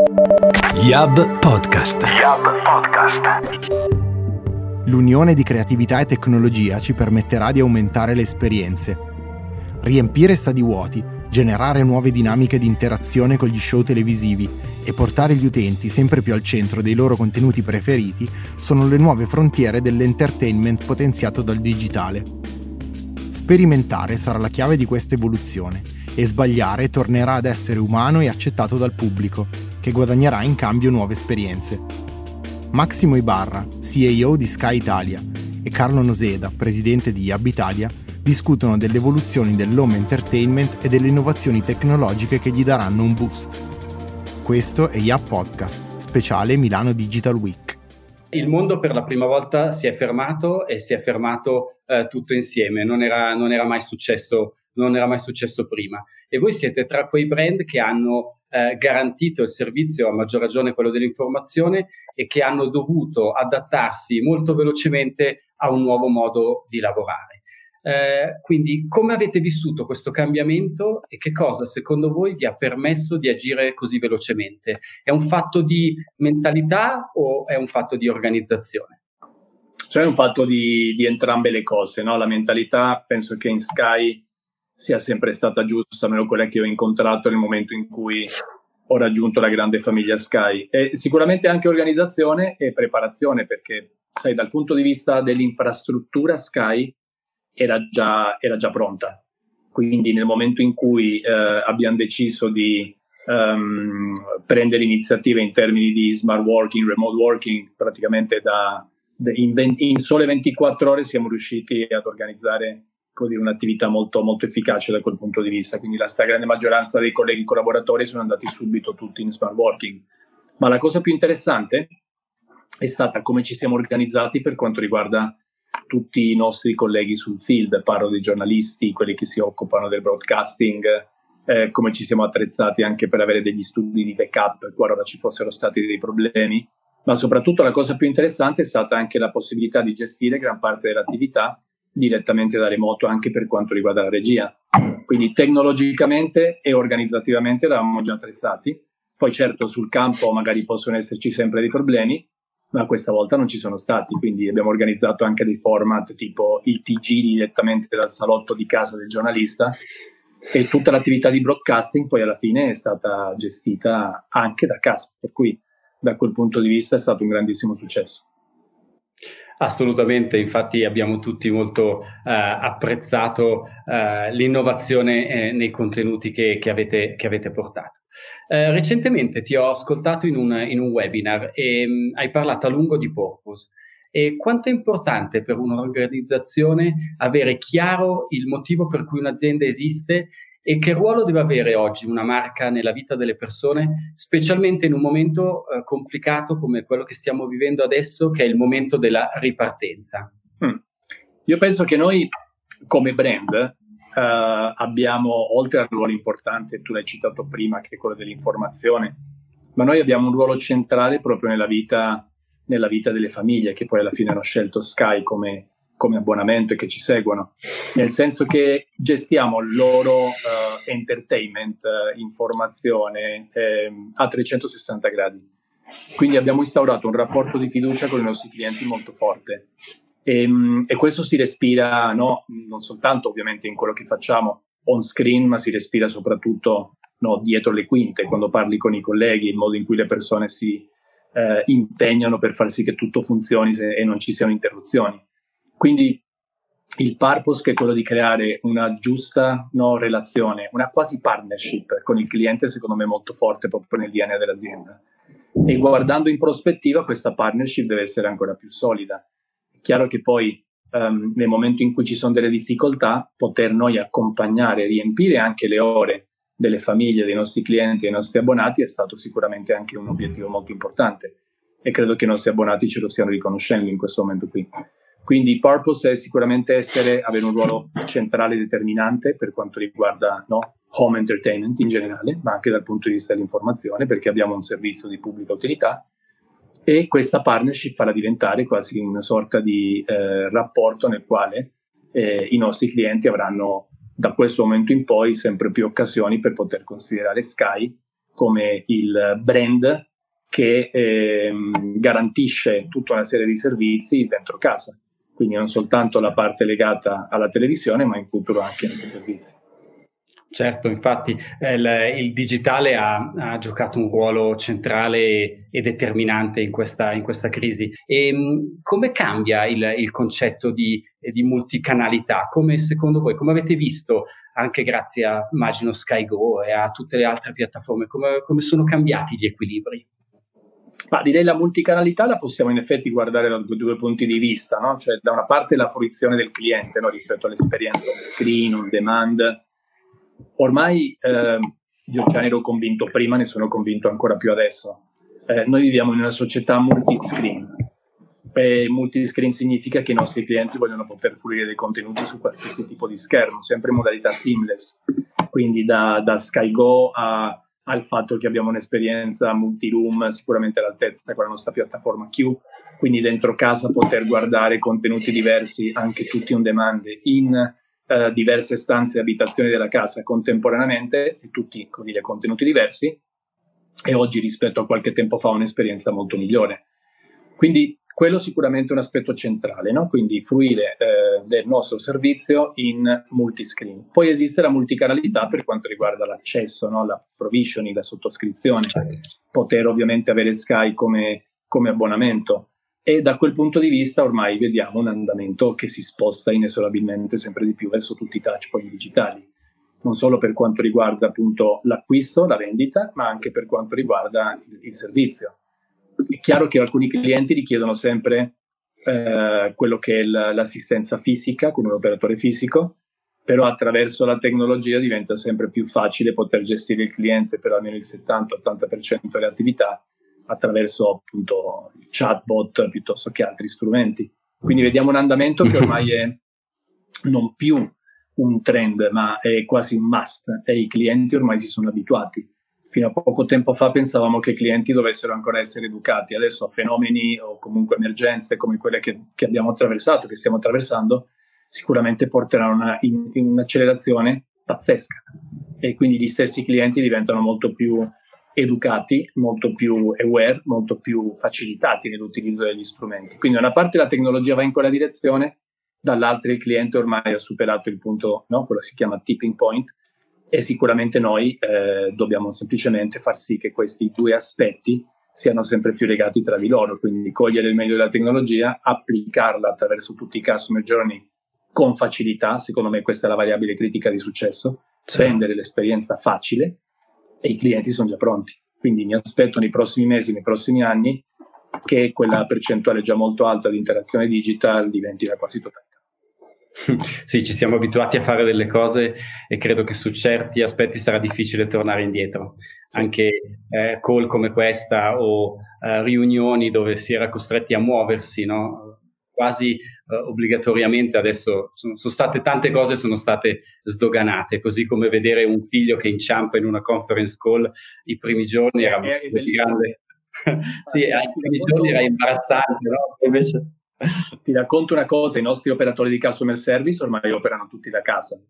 Yab Podcast. Yab Podcast. L'unione di creatività e tecnologia ci permetterà di aumentare le esperienze, riempire stadi vuoti, generare nuove dinamiche di interazione con gli show televisivi e portare gli utenti sempre più al centro dei loro contenuti preferiti sono le nuove frontiere dell'entertainment potenziato dal digitale. Sperimentare sarà la chiave di questa evoluzione e sbagliare tornerà ad essere umano e accettato dal pubblico, che guadagnerà in cambio nuove esperienze. Massimo Ibarra, CEO di Sky Italia, e Carlo Noseda, presidente di Hub Italia, discutono delle evoluzioni dell'home entertainment e delle innovazioni tecnologiche che gli daranno un boost. Questo è Yap Podcast, speciale Milano Digital Week. Il mondo per la prima volta si è fermato e si è fermato eh, tutto insieme, non era, non era successo non era mai successo prima. E voi siete tra quei brand che hanno eh, garantito il servizio, a maggior ragione quello dell'informazione, e che hanno dovuto adattarsi molto velocemente a un nuovo modo di lavorare. Eh, quindi come avete vissuto questo cambiamento e che cosa secondo voi vi ha permesso di agire così velocemente? È un fatto di mentalità o è un fatto di organizzazione? Cioè è un fatto di, di entrambe le cose, no? La mentalità penso che in Sky sia sempre stata giusta, almeno quella che ho incontrato nel momento in cui ho raggiunto la grande famiglia Sky. E sicuramente anche organizzazione e preparazione, perché sai, dal punto di vista dell'infrastruttura Sky era già, era già pronta. Quindi nel momento in cui eh, abbiamo deciso di um, prendere iniziative in termini di smart working, remote working, praticamente da, in, 20, in sole 24 ore siamo riusciti ad organizzare dire, un'attività molto, molto efficace da quel punto di vista. Quindi la stragrande maggioranza dei colleghi collaboratori sono andati subito tutti in smart working. Ma la cosa più interessante è stata come ci siamo organizzati per quanto riguarda tutti i nostri colleghi sul field, parlo dei giornalisti, quelli che si occupano del broadcasting, eh, come ci siamo attrezzati anche per avere degli studi di backup qualora ci fossero stati dei problemi, ma soprattutto la cosa più interessante è stata anche la possibilità di gestire gran parte dell'attività direttamente da remoto anche per quanto riguarda la regia. Quindi tecnologicamente e organizzativamente eravamo già attrezzati. Poi certo sul campo magari possono esserci sempre dei problemi, ma questa volta non ci sono stati, quindi abbiamo organizzato anche dei format tipo il TG direttamente dal salotto di casa del giornalista e tutta l'attività di broadcasting poi alla fine è stata gestita anche da casa, per cui da quel punto di vista è stato un grandissimo successo. Assolutamente, infatti abbiamo tutti molto eh, apprezzato eh, l'innovazione eh, nei contenuti che, che, avete, che avete, portato. Eh, recentemente ti ho ascoltato in un, in un webinar e mh, mm, hai parlato a lungo di purpose. E quanto è importante per un'organizzazione avere chiaro il motivo per cui un'azienda esiste e che ruolo deve avere oggi una marca nella vita delle persone, specialmente in un momento eh, complicato come quello che stiamo vivendo adesso, che è il momento della ripartenza? Mm. Io penso che noi come brand eh, abbiamo, oltre al ruolo importante, tu l'hai citato prima, che è quello dell'informazione, ma noi abbiamo un ruolo centrale proprio nella vita, nella vita delle famiglie che poi alla fine hanno scelto Sky come come abbonamento e che ci seguono, nel senso che gestiamo il loro uh, entertainment, uh, informazione eh, a 360 gradi. Quindi abbiamo instaurato un rapporto di fiducia con i nostri clienti molto forte e, um, e questo si respira no, non soltanto ovviamente in quello che facciamo on screen, ma si respira soprattutto no, dietro le quinte, quando parli con i colleghi, il modo in cui le persone si eh, impegnano per far sì che tutto funzioni se, e non ci siano interruzioni. Quindi il purpose che è quello di creare una giusta no, relazione, una quasi partnership con il cliente, secondo me molto forte proprio nel DNA dell'azienda. E guardando in prospettiva, questa partnership deve essere ancora più solida. È chiaro che poi um, nel momento in cui ci sono delle difficoltà, poter noi accompagnare, riempire anche le ore delle famiglie, dei nostri clienti, dei nostri abbonati è stato sicuramente anche un obiettivo molto importante e credo che i nostri abbonati ce lo stiano riconoscendo in questo momento qui. Quindi purpose è sicuramente essere, avere un ruolo centrale determinante per quanto riguarda no, home entertainment in generale, ma anche dal punto di vista dell'informazione, perché abbiamo un servizio di pubblica utilità. E questa partnership farà diventare quasi una sorta di eh, rapporto nel quale eh, i nostri clienti avranno da questo momento in poi sempre più occasioni per poter considerare Sky come il brand che eh, garantisce tutta una serie di servizi dentro casa, quindi non soltanto la parte legata alla televisione, ma in futuro anche altri servizi. Certo, infatti eh, il, il digitale ha, ha, giocato un ruolo centrale e determinante in questa, in questa crisi. E mh, come cambia il, il concetto di, di, multicanalità? Come secondo voi, come avete visto anche grazie a, immagino, SkyGo e a tutte le altre piattaforme, come, come sono cambiati gli equilibri? Ma direi la multicanalità la possiamo in effetti guardare da due punti di vista, no? Cioè da una parte la fruizione del cliente no? rispetto all'esperienza on screen, on demand, ormai eh, io già ne ero convinto prima, ne sono convinto ancora più adesso. Eh, noi viviamo in una società multiscreen. E multiscreen significa che i nostri clienti vogliono poter fruire dei contenuti su qualsiasi tipo di schermo, sempre in modalità seamless, quindi da, da SkyGo a, al fatto che abbiamo un'esperienza multi-room sicuramente all'altezza con la nostra piattaforma Q, quindi dentro casa poter guardare contenuti diversi, anche tutti on demand, in eh, diverse stanze e abitazioni della casa contemporaneamente e tutti con dire, contenuti diversi e oggi rispetto a qualche tempo fa un'esperienza molto migliore. Quindi quello sicuramente è un aspetto centrale, no? quindi fruire eh, del nostro servizio in multiscreen. Poi esiste la multicanalità per quanto riguarda l'accesso, no? la provisioning, la sottoscrizione, certo. poter ovviamente avere Sky come, come abbonamento e da quel punto di vista ormai vediamo un andamento che si sposta inesorabilmente sempre di più verso tutti i touchpoint digitali, non solo per quanto riguarda appunto l'acquisto, la vendita, ma anche per quanto riguarda il, il servizio. È chiaro che alcuni clienti richiedono sempre eh, quello che è l'assistenza fisica con un operatore fisico, però attraverso la tecnologia diventa sempre più facile poter gestire il cliente per almeno il 70-80% delle attività attraverso appunto chatbot piuttosto che altri strumenti. Quindi vediamo un andamento che ormai è non più un trend, ma è quasi un must e i clienti ormai si sono abituati. Fino a poco tempo fa pensavamo che i clienti dovessero ancora essere educati, adesso a fenomeni o comunque emergenze come quelle che, che abbiamo attraversato, che stiamo attraversando, sicuramente porteranno una, in, in un'accelerazione pazzesca e quindi gli stessi clienti diventano molto più educati, molto più aware, molto più facilitati nell'utilizzo degli strumenti. Quindi da una parte la tecnologia va in quella direzione, dall'altra il cliente ormai ha superato il punto, no? quello si chiama tipping point, e sicuramente noi eh, dobbiamo semplicemente far sì che questi due aspetti siano sempre più legati tra di loro, quindi cogliere il meglio della tecnologia, applicarla attraverso tutti i customer journey con facilità, secondo me questa è la variabile critica di successo, sì. rendere l'esperienza facile e i clienti sono già pronti. Quindi mi aspetto nei prossimi mesi, nei prossimi anni, che quella percentuale già molto alta di interazione digital diventi la quasi totalità. Sì, ci siamo abituati a fare delle cose e credo che su certi aspetti sarà difficile tornare indietro. Sì. Anche eh, call come questa o eh, riunioni dove si era costretti a muoversi, no? quasi eh, obbligatoriamente adesso sono, sono, state tante cose sono state sdoganate, così come vedere un figlio che inciampa in una conference call i primi giorni era è, è grande. sì, ai primi giorni era imbarazzante, no? Invece... Ti racconto una cosa, i nostri operatori di customer service ormai operano tutti da casa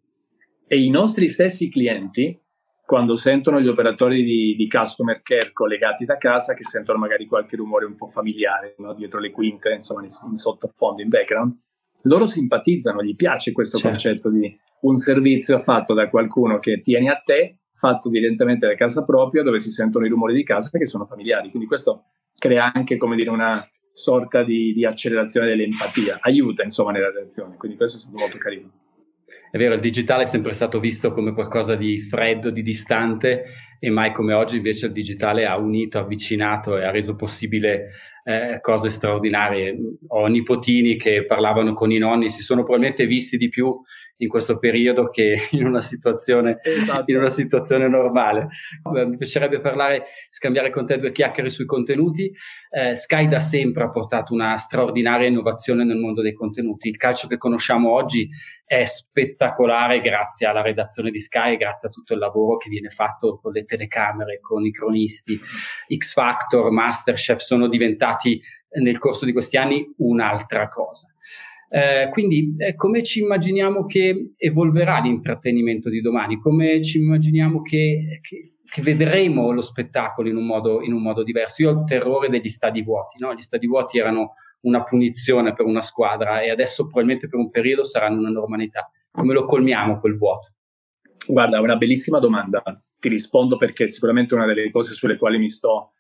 e i nostri stessi clienti quando sentono gli operatori di, di, customer care collegati da casa, che sentono magari qualche rumore un po' familiare no? dietro le quinte, insomma, in, sottofondo, in background, loro simpatizzano, gli piace questo certo. concetto di un servizio fatto da qualcuno che tieni a te, fatto direttamente da casa propria, dove si sentono i rumori di casa che sono familiari. Quindi questo crea anche, come dire, una sorta di, di accelerazione dell'empatia, aiuta insomma nella relazione, quindi questo è stato molto carino. È vero, il digitale è sempre stato visto come qualcosa di freddo, di distante e mai come oggi invece il digitale ha unito, avvicinato e ha reso possibile eh, cose straordinarie. Ho nipotini che parlavano con i nonni, si sono probabilmente visti di più in questo periodo che in una situazione, esatto. in una situazione normale. Mi piacerebbe parlare, scambiare con te due chiacchiere sui contenuti. Eh, Sky da sempre ha portato una straordinaria innovazione nel mondo dei contenuti. Il calcio che conosciamo oggi è spettacolare grazie alla redazione di Sky, grazie a tutto il lavoro che viene fatto con le telecamere, con i cronisti. X Factor, Masterchef sono diventati nel corso di questi anni un'altra cosa. Eh, quindi eh, come ci immaginiamo che evolverà l'intrattenimento di domani? Come ci immaginiamo che, che, che vedremo lo spettacolo in un, modo, in un modo diverso. Io ho il terrore degli stadi vuoti, no? gli stadi vuoti erano una punizione per una squadra e adesso probabilmente per un periodo saranno una normalità. Come lo colmiamo quel vuoto? Guarda, una bellissima domanda. Ti rispondo perché sicuramente una delle cose sulle quali mi sto,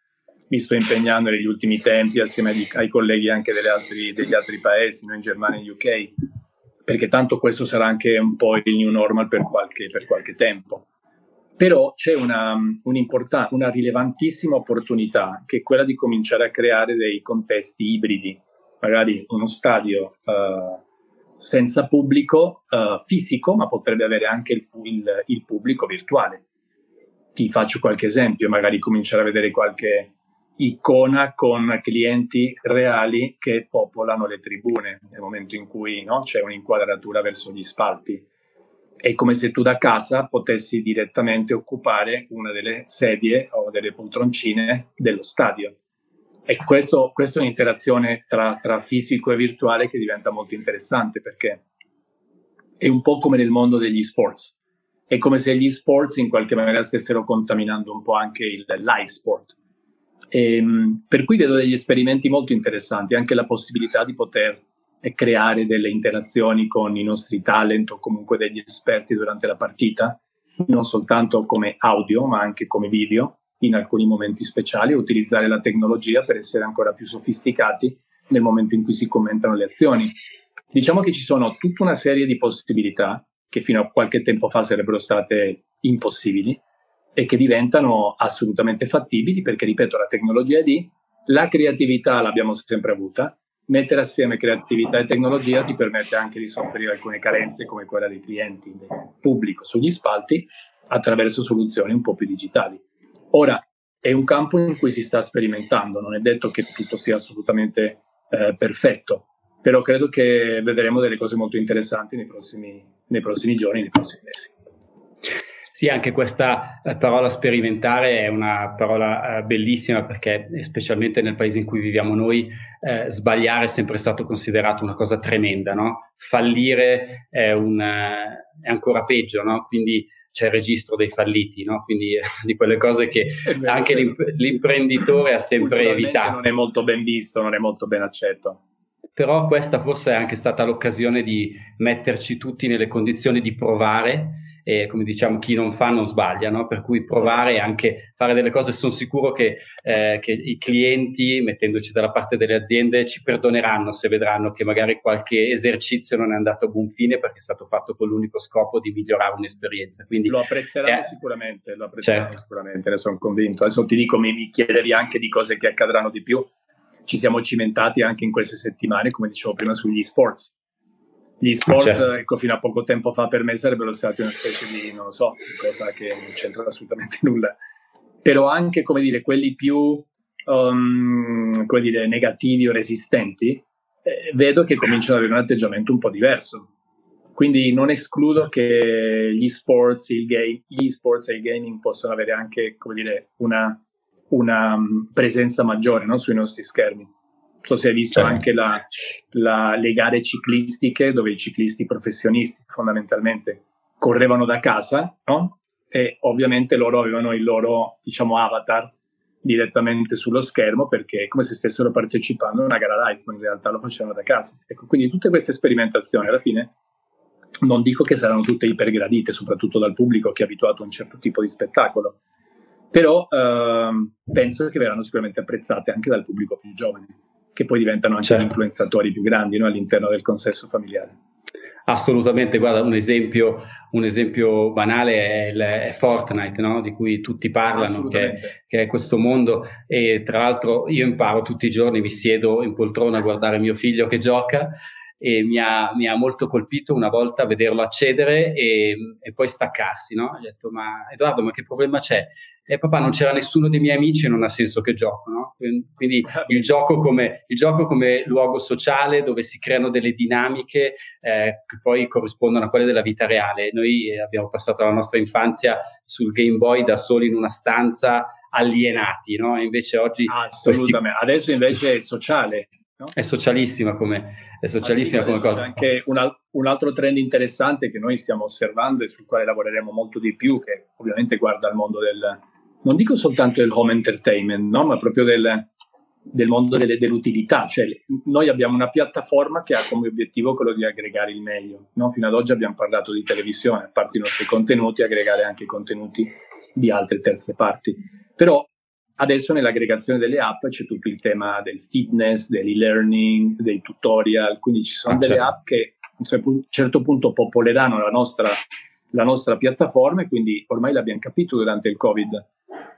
mi sto impegnando negli ultimi tempi assieme ai, ai colleghi anche altri, degli altri paesi, noi in Germania e UK, perché tanto questo sarà anche un po' il new normal per qualche, per qualche tempo. Però c'è una, una rilevantissima opportunità che è quella di cominciare a creare dei contesti ibridi, magari uno stadio uh, senza pubblico uh, fisico, ma potrebbe avere anche il, il, il, pubblico virtuale. Ti faccio qualche esempio, magari cominciare a vedere qualche icona con clienti reali che popolano le tribune nel momento in cui no, c'è un'inquadratura verso gli spalti. È come se tu da casa potessi direttamente occupare una delle sedie o delle poltroncine dello stadio e questo, questa è un'interazione tra, tra fisico e virtuale che diventa molto interessante perché è un po' come nel mondo degli sports. È come se gli sports in qualche maniera stessero contaminando un po' anche il live sport. E, ehm, per cui vedo degli esperimenti molto interessanti, anche la possibilità di poter creare delle interazioni con i nostri talent o comunque degli esperti durante la partita, non soltanto come audio ma anche come video in alcuni momenti speciali, utilizzare la tecnologia per essere ancora più sofisticati nel momento in cui si commentano le azioni. Diciamo che ci sono tutta una serie di possibilità che fino a qualche tempo fa sarebbero state impossibili e che diventano assolutamente fattibili perché, ripeto, la tecnologia è lì, la creatività l'abbiamo sempre avuta, mettere assieme creatività e tecnologia ti permette anche di sopperire alcune carenze come quella dei clienti, del pubblico sugli spalti attraverso soluzioni un po' più digitali. Ora, è un campo in cui si sta sperimentando, non è detto che tutto sia assolutamente eh, perfetto, però credo che vedremo delle cose molto interessanti nei prossimi, nei prossimi giorni, nei prossimi mesi. Sì, anche questa eh, parola sperimentare è una parola eh, bellissima perché specialmente nel paese in cui viviamo noi eh, sbagliare è sempre stato considerato una cosa tremenda, no? Fallire è, un, eh, è ancora peggio, no? Quindi c'è il registro dei falliti, no? quindi di quelle cose che vero, anche l'imp- l'imprenditore ha sempre evitato. Non è molto ben visto, non è molto ben accetto. Però questa forse è anche stata l'occasione di metterci tutti nelle condizioni di provare e come diciamo chi non fa non sbaglia, no? per cui provare anche fare delle cose, sono sicuro che, eh, che, i clienti, mettendoci dalla parte delle aziende, ci perdoneranno se vedranno che magari qualche esercizio non è andato a buon fine perché è stato fatto con l'unico scopo di migliorare un'esperienza. Quindi, lo apprezzeranno eh, sicuramente, lo apprezzeranno certo. sicuramente, ne sono convinto. Adesso ti dico, mi, mi chiedervi anche di cose che accadranno di più. Ci siamo cimentati anche in queste settimane, come dicevo prima, sugli sports gli sports, certo. ecco, fino a poco tempo fa per me sarebbero stati una specie di, non lo so, cosa che non c'entra assolutamente nulla. Però anche, come dire, quelli più, um, come dire, negativi o resistenti, eh, vedo che cominciano ad avere un atteggiamento un po' diverso. Quindi non escludo che gli sports, il game, gli sports e il gaming possano avere anche, come dire, una, una um, presenza maggiore no? sui nostri schermi so se hai visto certo. anche la, la, le gare ciclistiche dove i ciclisti professionisti fondamentalmente correvano da casa, no? E ovviamente loro avevano il loro, diciamo, avatar direttamente sullo schermo perché è come se stessero partecipando a una gara live, ma in realtà lo facevano da casa. Ecco, quindi tutte queste sperimentazioni alla fine non dico che saranno tutte ipergradite, soprattutto dal pubblico che è abituato a un certo tipo di spettacolo, però ehm, penso che verranno sicuramente apprezzate anche dal pubblico più giovane che poi diventano anche certo. influenzatori più grandi no? all'interno del consesso familiare. Assolutamente, guarda, un esempio, un esempio banale è, il, è Fortnite, no? di cui tutti parlano, che, che, è questo mondo e tra l'altro io imparo tutti i giorni, mi siedo in poltrona a guardare mio figlio che gioca e mi ha, mi ha molto colpito una volta vederlo accedere e, e poi staccarsi, no? Ho detto, ma Edoardo, ma che problema c'è? E papà, non c'era nessuno dei miei amici, non ha senso che gioco, no? Quindi il gioco, come, il gioco come luogo sociale dove si creano delle dinamiche eh, che poi corrispondono a quelle della vita reale. Noi eh, abbiamo passato la nostra infanzia sul Game Boy da soli in una stanza alienati, no? E invece oggi... Assolutamente, questi... adesso invece è sociale, No? È socialissima come, è socialissima come cosa. C'è anche un, al- un, altro trend interessante che noi stiamo osservando e sul quale lavoreremo molto di più, che ovviamente guarda al mondo del, non dico soltanto del home entertainment, no? ma proprio del, del mondo delle, dell'utilità. Cioè, noi abbiamo una piattaforma che ha come obiettivo quello di aggregare il meglio. No? Fino ad oggi abbiamo parlato di televisione, a parte i nostri contenuti, aggregare anche i contenuti di altre terze parti. Però adesso nell'aggregazione delle app c'è tutto il tema del fitness, dell'e-learning, dei tutorial, quindi ci sono ah, delle certo. app che a un certo punto popoleranno la nostra, la nostra piattaforma e quindi ormai l'abbiamo capito durante il Covid.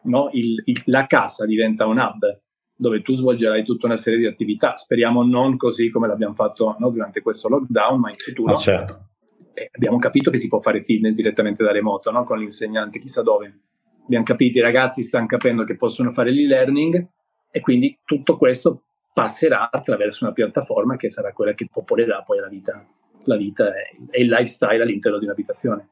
No? Il, il, la casa diventa un hub dove tu svolgerai tutta una serie di attività. Speriamo non così come l'abbiamo fatto no, durante questo lockdown, ma in futuro. Ah, certo. eh, abbiamo capito che si può fare fitness direttamente da remoto, no? con l'insegnante chissà dove. Abbiamo capito, i ragazzi stanno capendo che possono fare l'e-learning e quindi tutto questo passerà attraverso una piattaforma che sarà quella che popolerà poi la vita, la vita e il lifestyle all'interno di un'abitazione.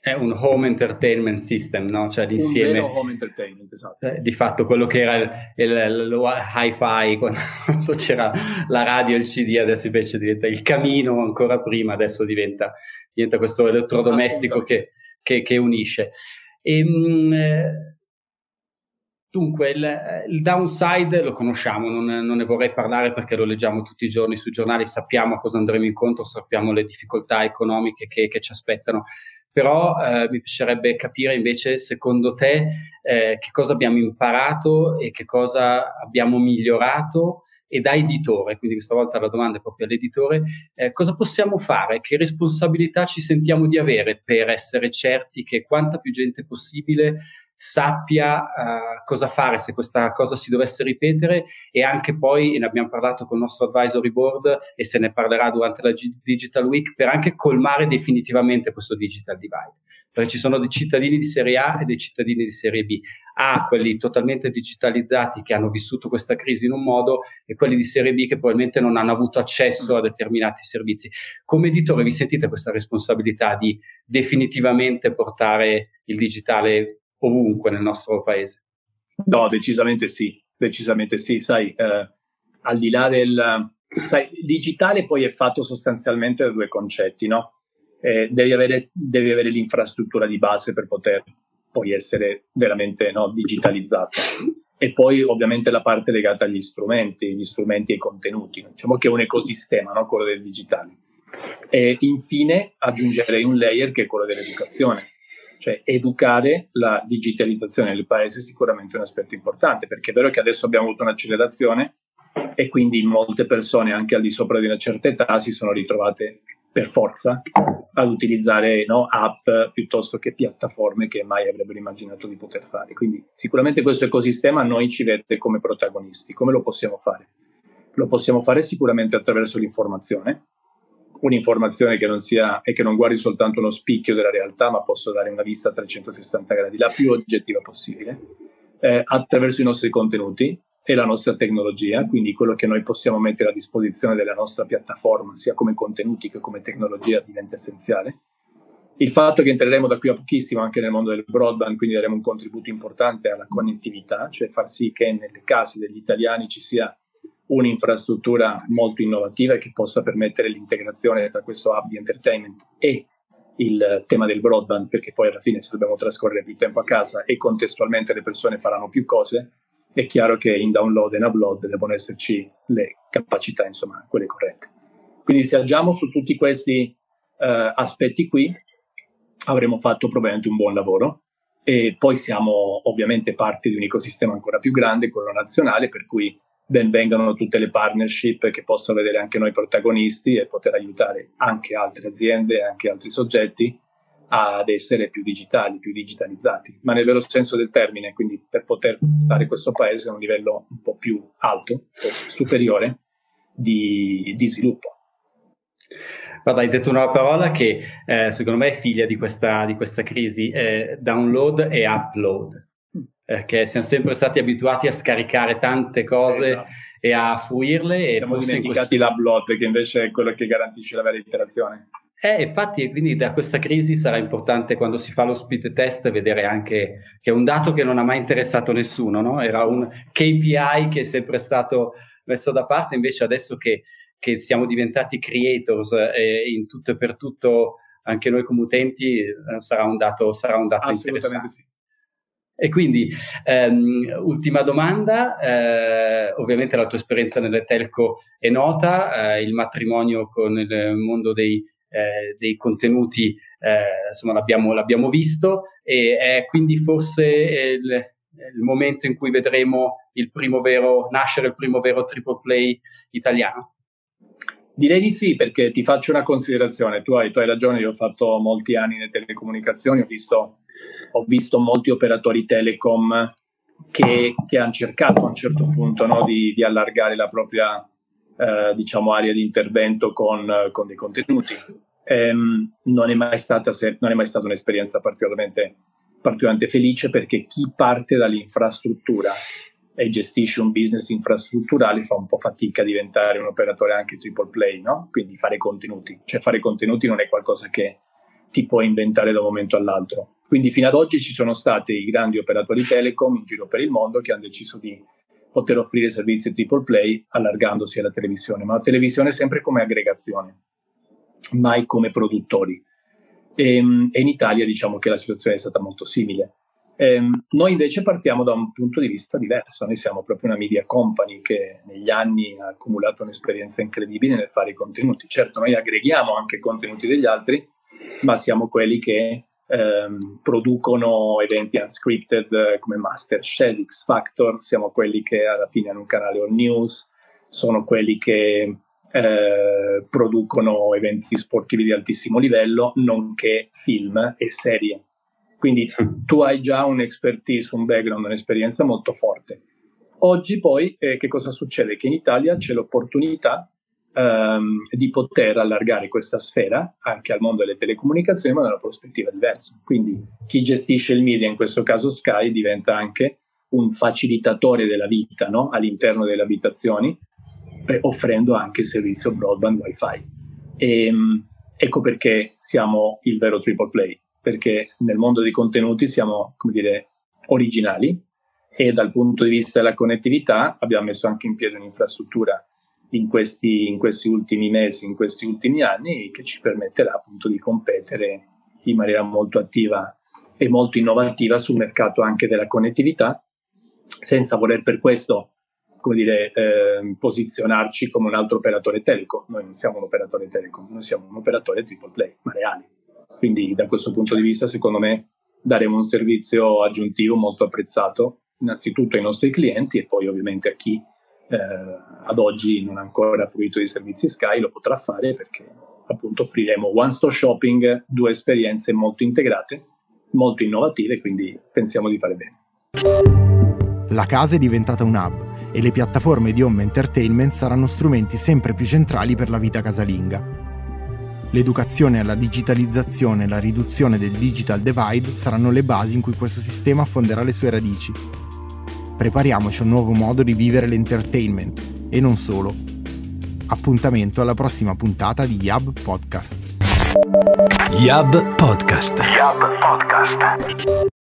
È un home entertainment system, no? Cioè l'insieme... Un vero home entertainment, esatto. Eh, di fatto quello che era il, il, il hi-fi quando c'era la radio e il CD, adesso invece diventa il camino ancora prima, adesso diventa, diventa questo elettrodomestico che, che, che, unisce. E, ehm, mh, Dunque, il, il, downside lo conosciamo, non, non, ne vorrei parlare perché lo leggiamo tutti i giorni sui giornali, sappiamo a cosa andremo incontro, sappiamo le difficoltà economiche che, che ci aspettano però eh, mi piacerebbe capire invece secondo te eh, che cosa abbiamo imparato e che cosa abbiamo migliorato e da editore, quindi questa volta la domanda è proprio all'editore, eh, cosa possiamo fare, che responsabilità ci sentiamo di avere per essere certi che quanta più gente possibile sappia uh, cosa fare se questa cosa si dovesse ripetere e anche poi, ne abbiamo parlato con il nostro advisory board e se ne parlerà durante la G- Digital Week, per anche colmare definitivamente questo digital divide. Perché ci sono dei cittadini di serie A e dei cittadini di serie B. A, quelli totalmente digitalizzati che hanno vissuto questa crisi in un modo e quelli di serie B che probabilmente non hanno avuto accesso a determinati servizi. Come editore vi sentite questa responsabilità di definitivamente portare il digitale ovunque nel nostro paese. No, decisamente sì, decisamente sì. Sai, eh, al di là del... Sai, il digitale poi è fatto sostanzialmente da due concetti, no? Eh, devi, avere, devi, avere, l'infrastruttura di base per poter poi essere veramente no, digitalizzato. E poi ovviamente la parte legata agli strumenti, gli strumenti e i contenuti. Diciamo che è un ecosistema, no? quello del digitale. E infine aggiungerei un layer che è quello dell'educazione cioè educare la digitalizzazione del paese è sicuramente un aspetto importante, perché è vero che adesso abbiamo avuto un'accelerazione e quindi molte persone anche al di sopra di una certa età si sono ritrovate per forza ad utilizzare no, app piuttosto che piattaforme che mai avrebbero immaginato di poter fare. Quindi sicuramente questo ecosistema noi ci vede come protagonisti. Come lo possiamo fare? Lo possiamo fare sicuramente attraverso l'informazione, un'informazione che non sia e che non guardi soltanto uno spicchio della realtà, ma posso dare una vista a 360 gradi, la più oggettiva possibile, eh, attraverso i nostri contenuti e la nostra tecnologia, quindi quello che noi possiamo mettere a disposizione della nostra piattaforma, sia come contenuti che come tecnologia, diventa essenziale. Il fatto che entreremo da qui a pochissimo anche nel mondo del broadband, quindi daremo un contributo importante alla connettività, cioè far sì che nelle case degli italiani ci sia un'infrastruttura molto innovativa che possa permettere l'integrazione tra questo hub di entertainment e il tema del broadband, perché poi alla fine se dobbiamo trascorrere più tempo a casa e contestualmente le persone faranno più cose, è chiaro che in download e in upload devono esserci le capacità, insomma, quelle corrette. Quindi se agiamo su tutti questi uh, aspetti qui, avremo fatto probabilmente un buon lavoro e poi siamo ovviamente parte di un ecosistema ancora più grande, quello nazionale, per cui ben vengano tutte le partnership che possono vedere anche noi protagonisti e poter aiutare anche altre aziende anche altri soggetti ad essere più digitali, più digitalizzati, ma nel vero senso del termine, quindi per poter fare questo paese a un livello un po' più alto, superiore di, di sviluppo. Guarda, hai detto una parola che eh, secondo me è figlia di questa, di questa crisi, eh, download e upload perché siamo sempre stati abituati a scaricare tante cose esatto. e a fruirle. Siamo dimenticati questo... l'upload, che invece è quello che garantisce la vera interazione. Eh, infatti, quindi da questa crisi sarà importante quando si fa lo speed test vedere anche che è un dato che non ha mai interessato nessuno, no? Era un KPI che è sempre stato messo da parte, invece adesso che, che siamo diventati creators eh, in tutto e per tutto, anche noi come utenti, eh, sarà un dato, sarà un dato Assolutamente interessante. Sì. E quindi, ehm, ultima domanda, eh, ovviamente la tua esperienza nelle telco è nota, eh, il matrimonio con il mondo dei, eh, dei contenuti, eh, insomma l'abbiamo, l'abbiamo, visto e è quindi forse il, il, momento in cui vedremo il primo vero, nascere il primo vero triple play italiano? Direi di sì, perché ti faccio una considerazione. Tu hai, tu hai ragione, io ho fatto molti anni nelle telecomunicazioni, ho visto ho visto molti operatori telecom che, che hanno cercato a un certo punto no, di, di, allargare la propria eh, diciamo, area di intervento con, con dei contenuti. Ehm, non, è mai stata, non è mai stata un'esperienza particolarmente, particolarmente felice perché chi parte dall'infrastruttura e gestisce un business infrastrutturale fa un po' fatica a diventare un operatore anche triple play, no? Quindi fare contenuti. Cioè fare contenuti non è qualcosa che ti puoi inventare da un momento all'altro. Quindi fino ad oggi ci sono stati i grandi operatori telecom in giro per il mondo che hanno deciso di poter offrire servizi triple play allargandosi alla televisione, ma la televisione sempre come aggregazione, mai come produttori. E, ehm, e in Italia diciamo che la situazione è stata molto simile. E, ehm, noi invece partiamo da un punto di vista diverso, noi siamo proprio una media company che negli anni ha accumulato un'esperienza incredibile nel fare i contenuti. Certo, noi aggreghiamo anche contenuti degli altri, ma siamo quelli che ehm, producono eventi unscripted eh, come Masterchef, X Factor, siamo quelli che alla fine hanno un canale on news, sono quelli che eh, producono eventi sportivi di altissimo livello, nonché film e serie. Quindi tu hai già un'expertise, un background, un'esperienza molto forte. Oggi poi eh, che cosa succede? Che in Italia c'è l'opportunità ehm, di poter allargare questa sfera anche al mondo delle telecomunicazioni, ma da una prospettiva diversa. Quindi chi gestisce il media, in questo caso Sky, diventa anche un facilitatore della vita no? all'interno delle abitazioni, eh, offrendo anche il servizio broadband wifi. E, ehm, ecco perché siamo il vero triple play, perché nel mondo dei contenuti siamo, come dire, originali e dal punto di vista della connettività abbiamo messo anche in piedi un'infrastruttura in questi, in questi ultimi mesi, in questi ultimi anni, che ci permetterà appunto di competere in maniera molto attiva e molto innovativa sul mercato anche della connettività, senza voler per questo come dire, eh, posizionarci come un altro operatore telecom. Noi non siamo un operatore telecom, noi siamo un operatore triple play, ma reali. Quindi da questo punto di vista, secondo me, daremo un servizio aggiuntivo molto apprezzato innanzitutto ai nostri clienti e poi ovviamente a chi ad oggi non ha ancora fruito di servizi Sky, lo potrà fare perché appunto offriremo one stop shopping, due esperienze molto integrate, molto innovative, quindi pensiamo di fare bene. La casa è diventata un hub e le piattaforme di home entertainment saranno strumenti sempre più centrali per la vita casalinga. L'educazione alla digitalizzazione e la riduzione del digital divide saranno le basi in cui questo sistema affonderà le sue radici prepariamoci a un nuovo modo di vivere l'entertainment e non solo. Appuntamento alla prossima puntata di Yab Podcast. Yab Podcast. Yab Podcast.